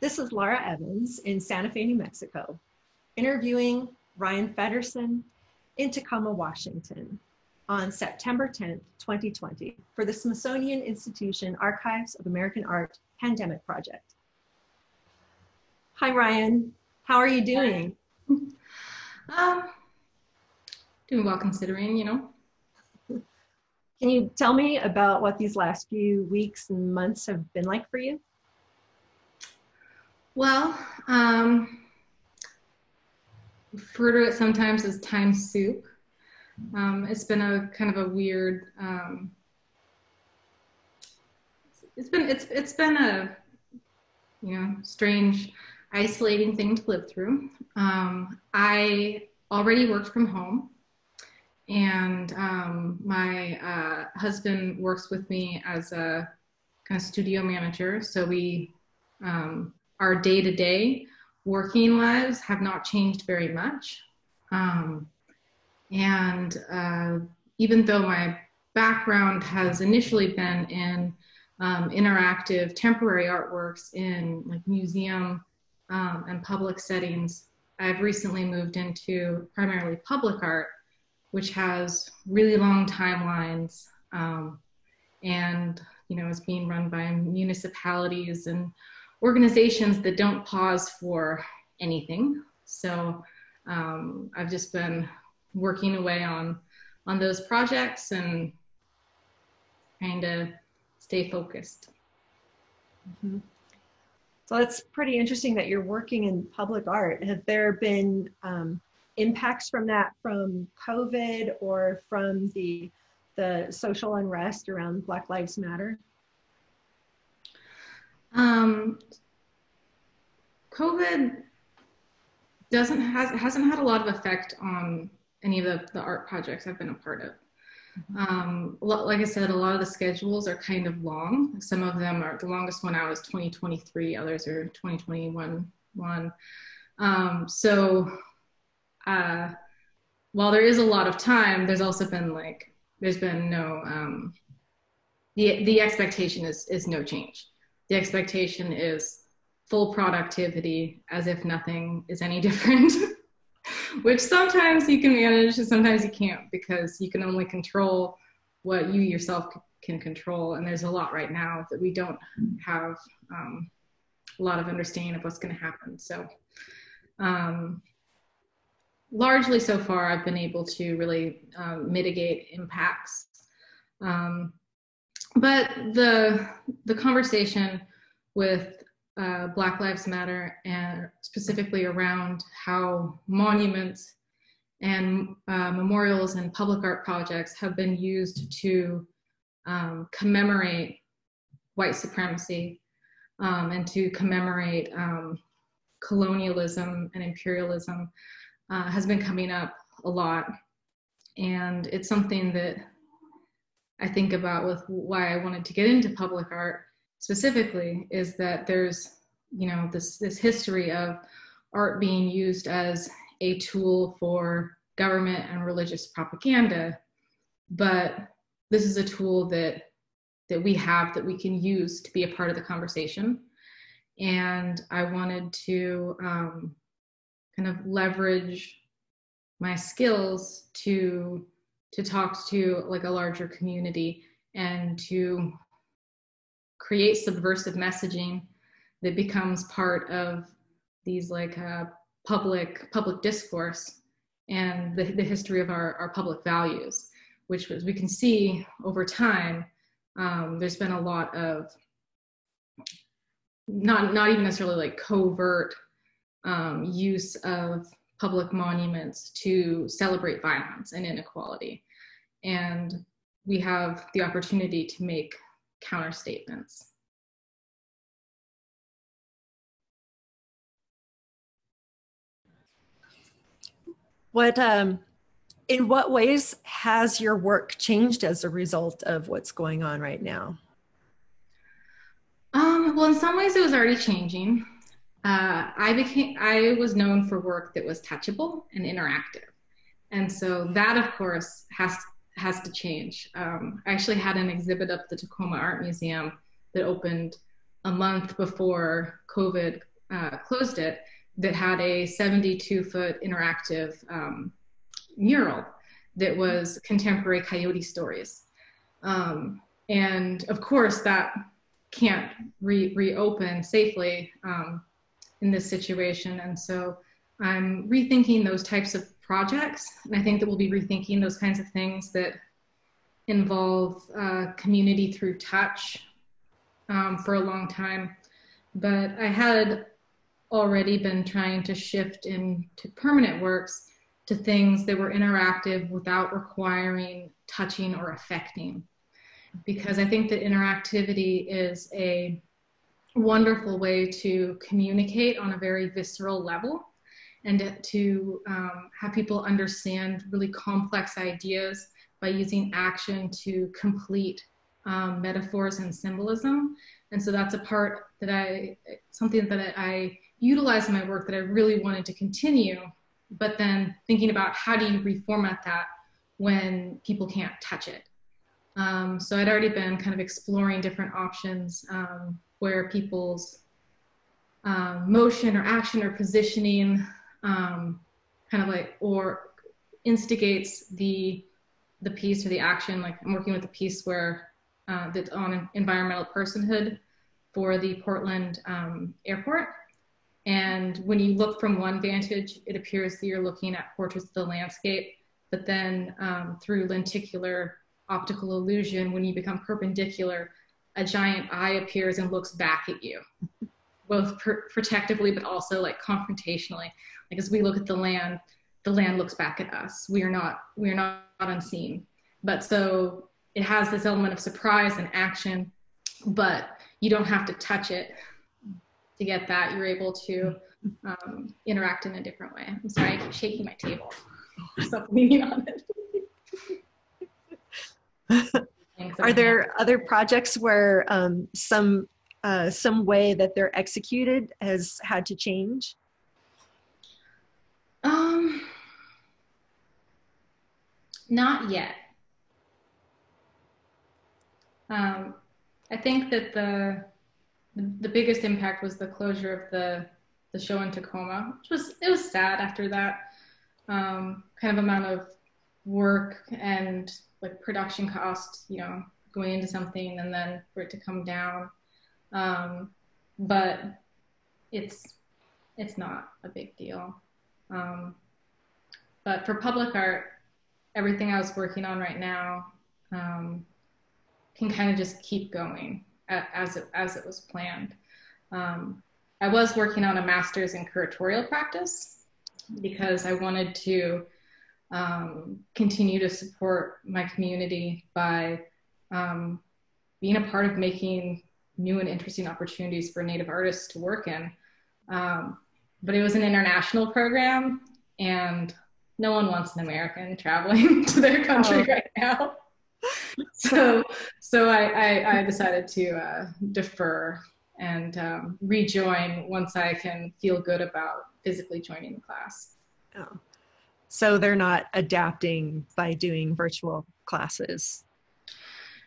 This is Lara Evans in Santa Fe, New Mexico, interviewing Ryan Feddersen in Tacoma, Washington on September 10th, 2020 for the Smithsonian Institution Archives of American Art Pandemic Project. Hi, Ryan. How are you doing? Um, doing well considering, you know. Can you tell me about what these last few weeks and months have been like for you? Well, um, refer to it sometimes as time soup. Um, it's been a kind of a weird. Um, it's been it's it's been a you know strange, isolating thing to live through. Um, I already worked from home, and um, my uh, husband works with me as a kind of studio manager. So we um, our day to day working lives have not changed very much. Um, and uh, even though my background has initially been in um, interactive temporary artworks in like museum um, and public settings, I've recently moved into primarily public art, which has really long timelines um, and you know is being run by municipalities and organizations that don't pause for anything. So um, I've just been working away on on those projects and trying to stay focused. Mm-hmm. So it's pretty interesting that you're working in public art. Have there been um, impacts from that from COVID or from the the social unrest around Black Lives Matter? Um, COVID doesn't has hasn't had a lot of effect on any of the, the art projects I've been a part of. Um, like I said, a lot of the schedules are kind of long. Some of them are the longest one out is 2023, others are 2021 one. Um, so uh, while there is a lot of time, there's also been like there's been no um, the the expectation is is no change the expectation is full productivity as if nothing is any different which sometimes you can manage and sometimes you can't because you can only control what you yourself can control. And there's a lot right now that we don't have um, a lot of understanding of what's going to happen. So um, largely so far i've been able to really um, mitigate impacts. Um, but the the conversation with uh, Black Lives Matter and specifically around how monuments and uh, memorials and public art projects have been used to um, commemorate white supremacy um, and to commemorate um, colonialism and imperialism uh, has been coming up a lot. And it's something that I think about with why I wanted to get into public art specifically is that there's you know this this history of art being used as a tool for government and religious propaganda. But this is a tool that that we have that we can use to be a part of the conversation. And i wanted to um, kind of leverage my skills to to talk to like a larger community and to create subversive messaging that becomes part of these like uh, public public discourse and the, the history of our, our public values which as we can see over time um, there's been a lot of not not even necessarily like covert um, use of public monuments to celebrate violence and inequality. And we have the opportunity to make counter statements. What, um, in what ways has your work changed as a result of what's going on right now? Um, well, in some ways, it was already changing uh, I became I was known for work that was touchable and interactive, and so that of course has has to change. Um, I actually had an exhibit at the Tacoma Art Museum that opened a month before COVID uh, closed it that had a 72 foot interactive um, mural that was contemporary coyote stories. Um, and of course, that can't re- reopen safely um, in this situation. And so I'm rethinking those types of projects. And I think that we'll be rethinking those kinds of things that involve uh, community through touch um, for a long time. But I had already been trying to shift into permanent works to things that were interactive without requiring touching or affecting. Because I think that interactivity is a wonderful way to communicate on a very visceral level and to um, have people understand really complex ideas by using action to complete um, metaphors and symbolism. And so that's a part that I, something that I utilize in my work that I really wanted to continue. But then thinking about how do you reformat that when people can't touch it. Um, so I'd already been kind of exploring different options um, where people's um, motion or action or positioning um, kind of like or instigates the the piece or the action like i'm working with a piece where uh, that's on environmental personhood for the portland um, airport. And when you look from one vantage it appears that you're looking at portraits of the landscape but then um, through lenticular optical illusion when you become perpendicular a giant eye appears and looks back at you both pr- protectively but also like confrontationally. Like as we look at the land the land looks back at us. We are not we are not, not unseen. But so it has this element of surprise and action but you don't have to touch it to get that. You're able to um, interact in a different way. I'm sorry i keep shaking my table. Stop leaning on it Are there other projects where um, some uh, some way that they're executed has had to change? Um, not yet. Um, I think that the the biggest impact was the closure of the the show in Tacoma, which was it was sad after that um, kind of amount of work and like production cost, you know, going into something and then for it to come down. Um, but it's it's not a big deal. Um, but for public art, everything I was working on right now um, can kind of just keep going as it, as it was planned. Um, I was working on a master's in curatorial practice because I wanted to um, continue to support my community by um, being a part of making new and interesting opportunities for Native artists to work in. Um, but it was an international program and no one wants an American traveling to their country oh. right now. so so I, I, I, decided to uh, defer and um, rejoin once I can feel good about physically joining the class. Oh. So they're not adapting by doing virtual classes?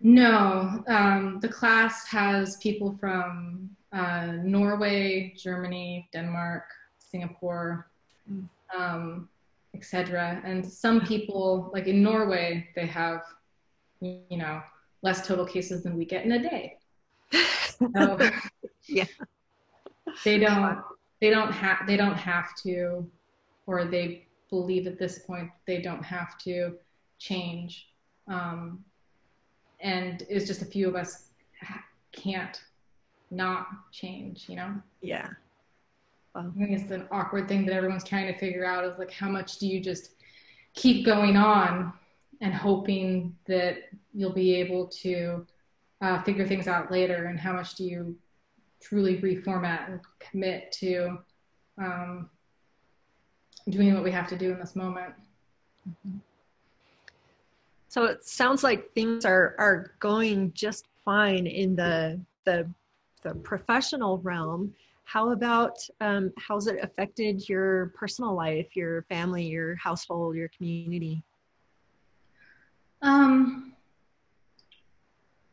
No, um, the class has people from uh, Norway, Germany, Denmark, Singapore, um, etc. And some people, like in Norway, they have, you know, less total cases than we get in a day. So yeah, they don't, they don't have, they don't have to, or they believe at this point they don't have to change. Um, and it's just a few of us can't not change, you know? Yeah. Well, I think it's an awkward thing that everyone's trying to figure out is like, how much do you just keep going on and hoping that you'll be able to uh, figure things out later? And how much do you truly reformat and commit to um, doing what we have to do in this moment? Mm-hmm. So it sounds like things are are going just fine in the the the professional realm. How about um, how's it affected your personal life, your family, your household, your community? Um,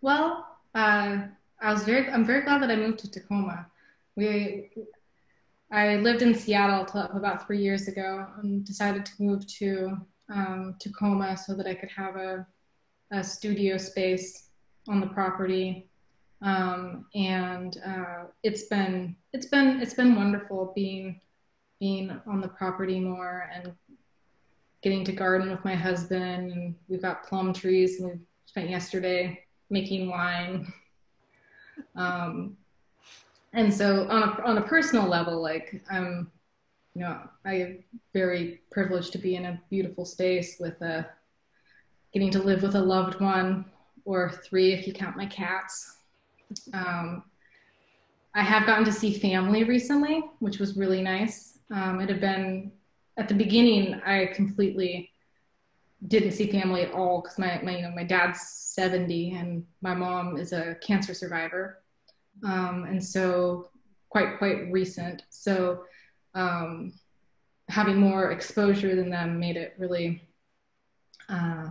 well, uh, I was very, I'm very glad that I moved to Tacoma. We, I lived in Seattle till about three years ago and decided to move to um, Tacoma so that I could have a, a studio space on the property. Um, and uh, it's been it's been it's been wonderful being being on the property more and getting to garden with my husband. And we've got plum trees, and we spent yesterday making wine. Um, and so on a, on a personal level, like I'm, you know, I am very privileged to be in a beautiful space with a, getting to live with a loved one or three if you count my cats. Um, I have gotten to see family recently, which was really nice. Um, it had been at the beginning, I completely didn't see family at all because my, my, you know, my dad's 70 and my mom is a cancer survivor. Um, and so quite, quite recent. So um, having more exposure than them made it really, uh,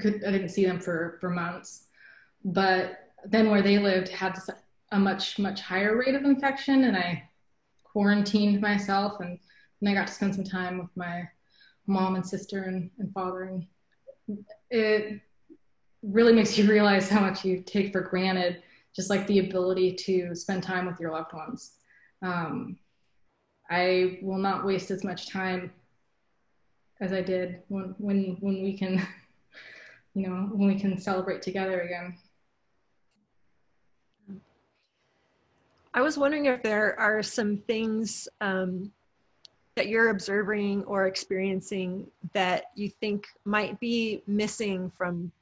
could, I didn't see them for, for months. But then where they lived had a much, much higher rate of infection and I quarantined myself and, and I got to spend some time with my mom and sister and, and father and it really makes you realize how much you take for granted just like the ability to spend time with your loved ones um, i will not waste as much time as i did when when when we can you know when we can celebrate together again i was wondering if there are some things um, that you're observing or experiencing that you think might be missing from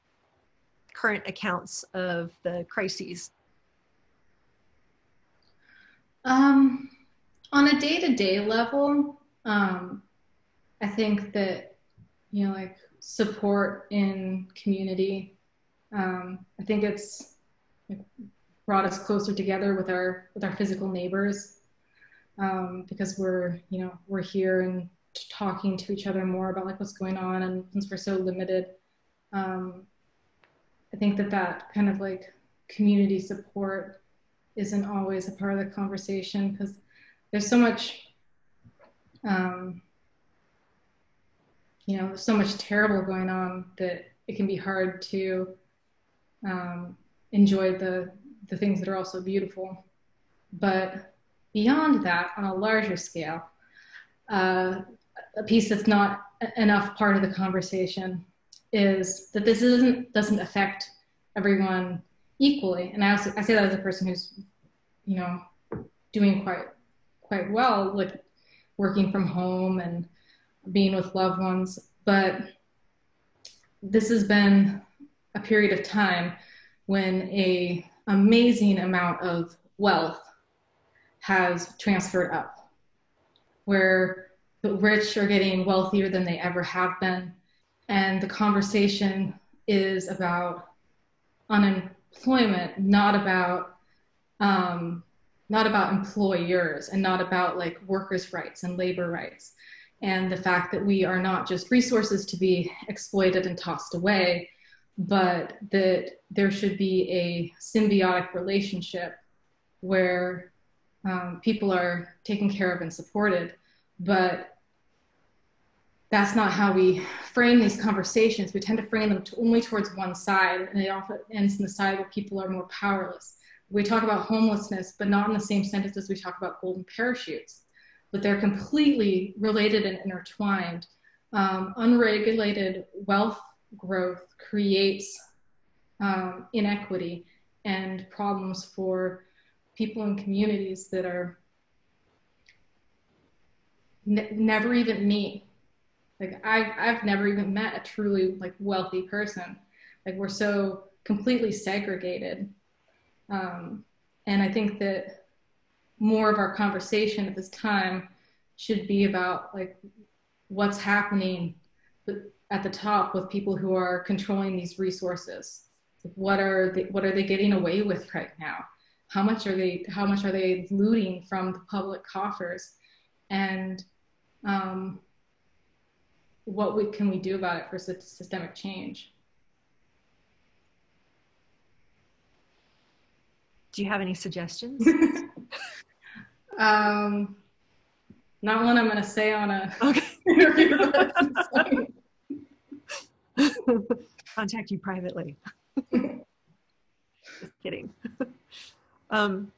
current accounts of the crises? Um, on a day-to-day level, um, I think that you know, like support in community. Um, I think it's brought us closer together with our with our physical neighbors um, because we're you know we're here and talking to each other more about like what's going on and since we're so limited um, i think that that kind of like community support isn't always a part of the conversation because there's so much um, you know so much terrible going on that it can be hard to um, enjoy the the things that are also beautiful. But beyond that, on a larger scale, uh, a piece that's not enough part of the conversation is that this isn't doesn't affect everyone equally. And I also I say that as a person who's, you know, doing quite quite well, like working from home and being with loved ones. But this has been a period of time when a amazing amount of wealth has transferred up, where the rich are getting wealthier than they ever have been. And the conversation is about unemployment, not about um, not about employers and not about like workers' rights and labor rights. And the fact that we are not just resources to be exploited and tossed away, but that there should be a symbiotic relationship where um, people are taken care of and supported. But that's not how we frame these conversations. We tend to frame them to only towards one side, and it often ends in the side where people are more powerless. We talk about homelessness, but not in the same sentence as we talk about golden parachutes. But they're completely related and intertwined. Um, unregulated wealth growth creates um, inequity and problems for people in communities that are ne- never even me. Like I've, I've never even met a truly like wealthy person. Like we're so completely segregated. Um, and I think that more of our conversation at this time should be about like what's happening at the top with people who are controlling these resources. What are they, what are they getting away with right now? how much are they how much are they looting from the public coffers and um, what we, can we do about it for systemic change do you have any suggestions um, not one I'm going to say on a Okay. Contact you privately. Just kidding. um,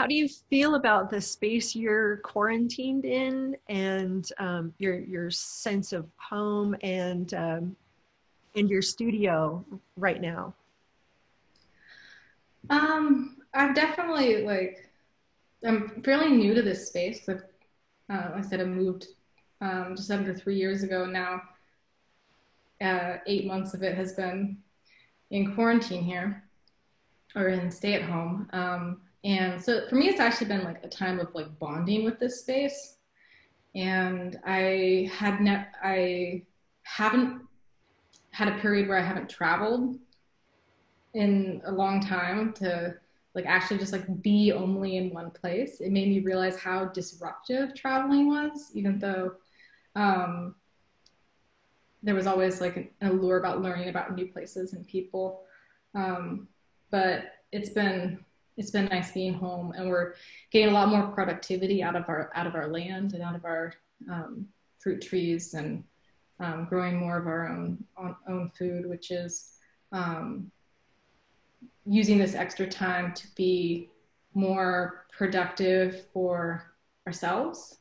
how do you feel about the space you're quarantined in and um, your your sense of home and um, and your studio right now? Um, I've definitely like I'm fairly new to this space. I've, uh, I said, I moved um, just under three years ago now. Uh, eight months of it has been in quarantine here, or in stay at home. Um, and so for me, it's actually been like a time of like bonding with this space. And I had ne- I haven't had a period where I haven't traveled in a long time to like actually just like be only in one place. It made me realize how disruptive traveling was, even though um, there was always like an, allure about learning about new places and people. Um, but it's been it's been nice being home, and we're getting a lot more productivity out of our out of our land and out of our um, fruit trees and um, growing more of our own own food, which is um, using this extra time to be more productive for ourselves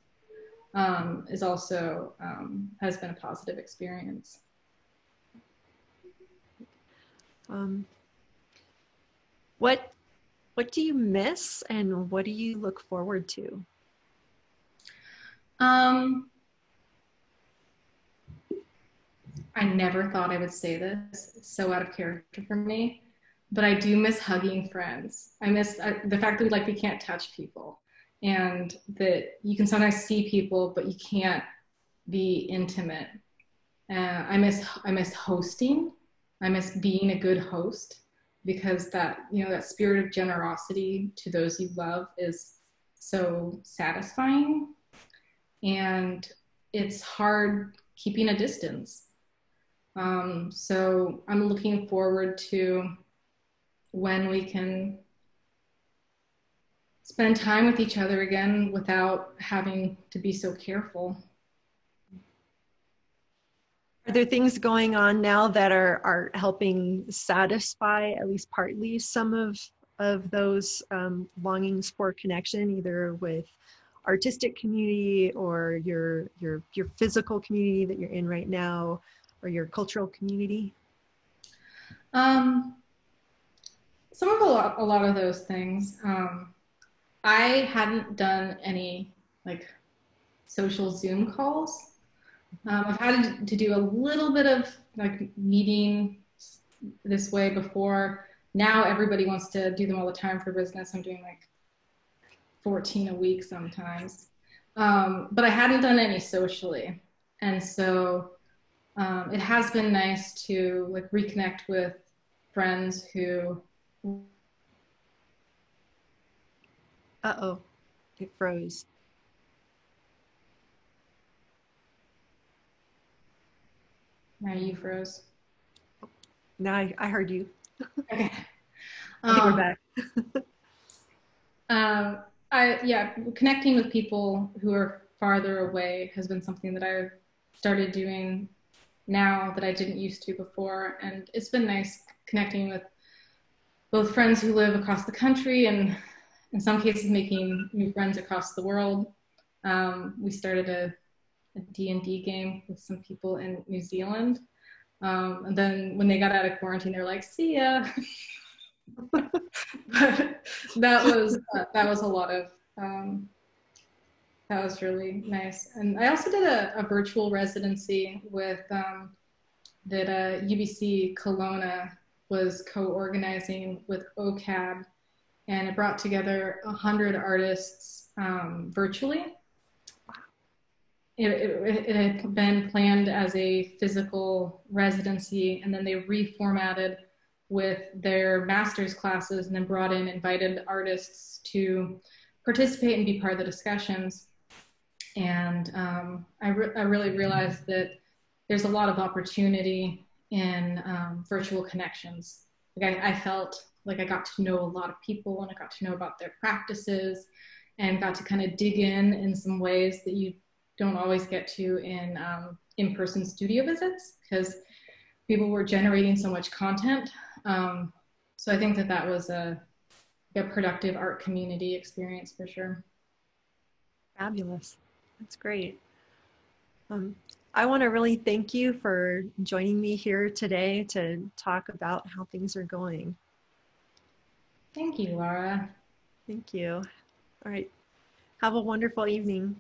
um, is also um, has been a positive experience. Um, what what do you miss and what do you look forward to? Um, I never thought I would say this. It's so out of character for me but I do miss hugging friends. I miss the fact that we like we can't touch people and that you can sometimes see people, but you can't be intimate. Uh, I miss I miss hosting. I miss being a good host because that you know that spirit of generosity to those you love is so satisfying, and it's hard keeping a distance. Um, so I'm looking forward to when we can spend time with each other again without having to be so careful. Are there things going on now that are, are helping satisfy at least partly some of of those um, longings for connection, either with artistic community or your your your physical community that you're in right now, or your cultural community? Um, some of a lot, a lot of those things. Um, I hadn't done any like social Zoom calls. Um, I've had to do a little bit of like meeting this way before. Now everybody wants to do them all the time for business. I'm doing like 14 a week sometimes. Um, but I hadn't done any socially. And so um, it has been nice to like reconnect with friends who uh-oh, it froze. Now you froze. Now I, I heard you. Okay. I think Um, we're back. um, I yeah, connecting with people who are farther away has been something that I've started doing now that I didn't used to before, and it's been nice connecting with both friends who live across the country and in some cases making new friends across the world. Um, we started a, a D&D game with some people in New Zealand. Um, and then when they got out of quarantine, they're like, see ya. but that was, uh, that was a lot of, um, that was really nice. And I also did a, a virtual residency with, um, that uh, UBC Kelowna was co-organizing with OCAD, and it brought together 100 artists um, virtually. It, it, had been planned as a physical residency, and then they reformatted with their master's classes and then brought in invited artists to participate and be part of the discussions. And um, I, re- I really realized that there's a lot of opportunity in um, virtual connections. Like I, I, felt like I got to know a lot of people and I got to know about their practices and got to kind of dig in in some ways that you don't always get to in um, in-person studio visits because people were generating so much content. Um, so I think that that was a, a productive art community experience for sure. Fabulous. That's great. Um, I want to really thank you for joining me here today to talk about how things are going. Thank you, Lara. Thank you. All right. Have a wonderful evening.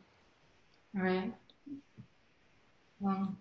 All right. Well.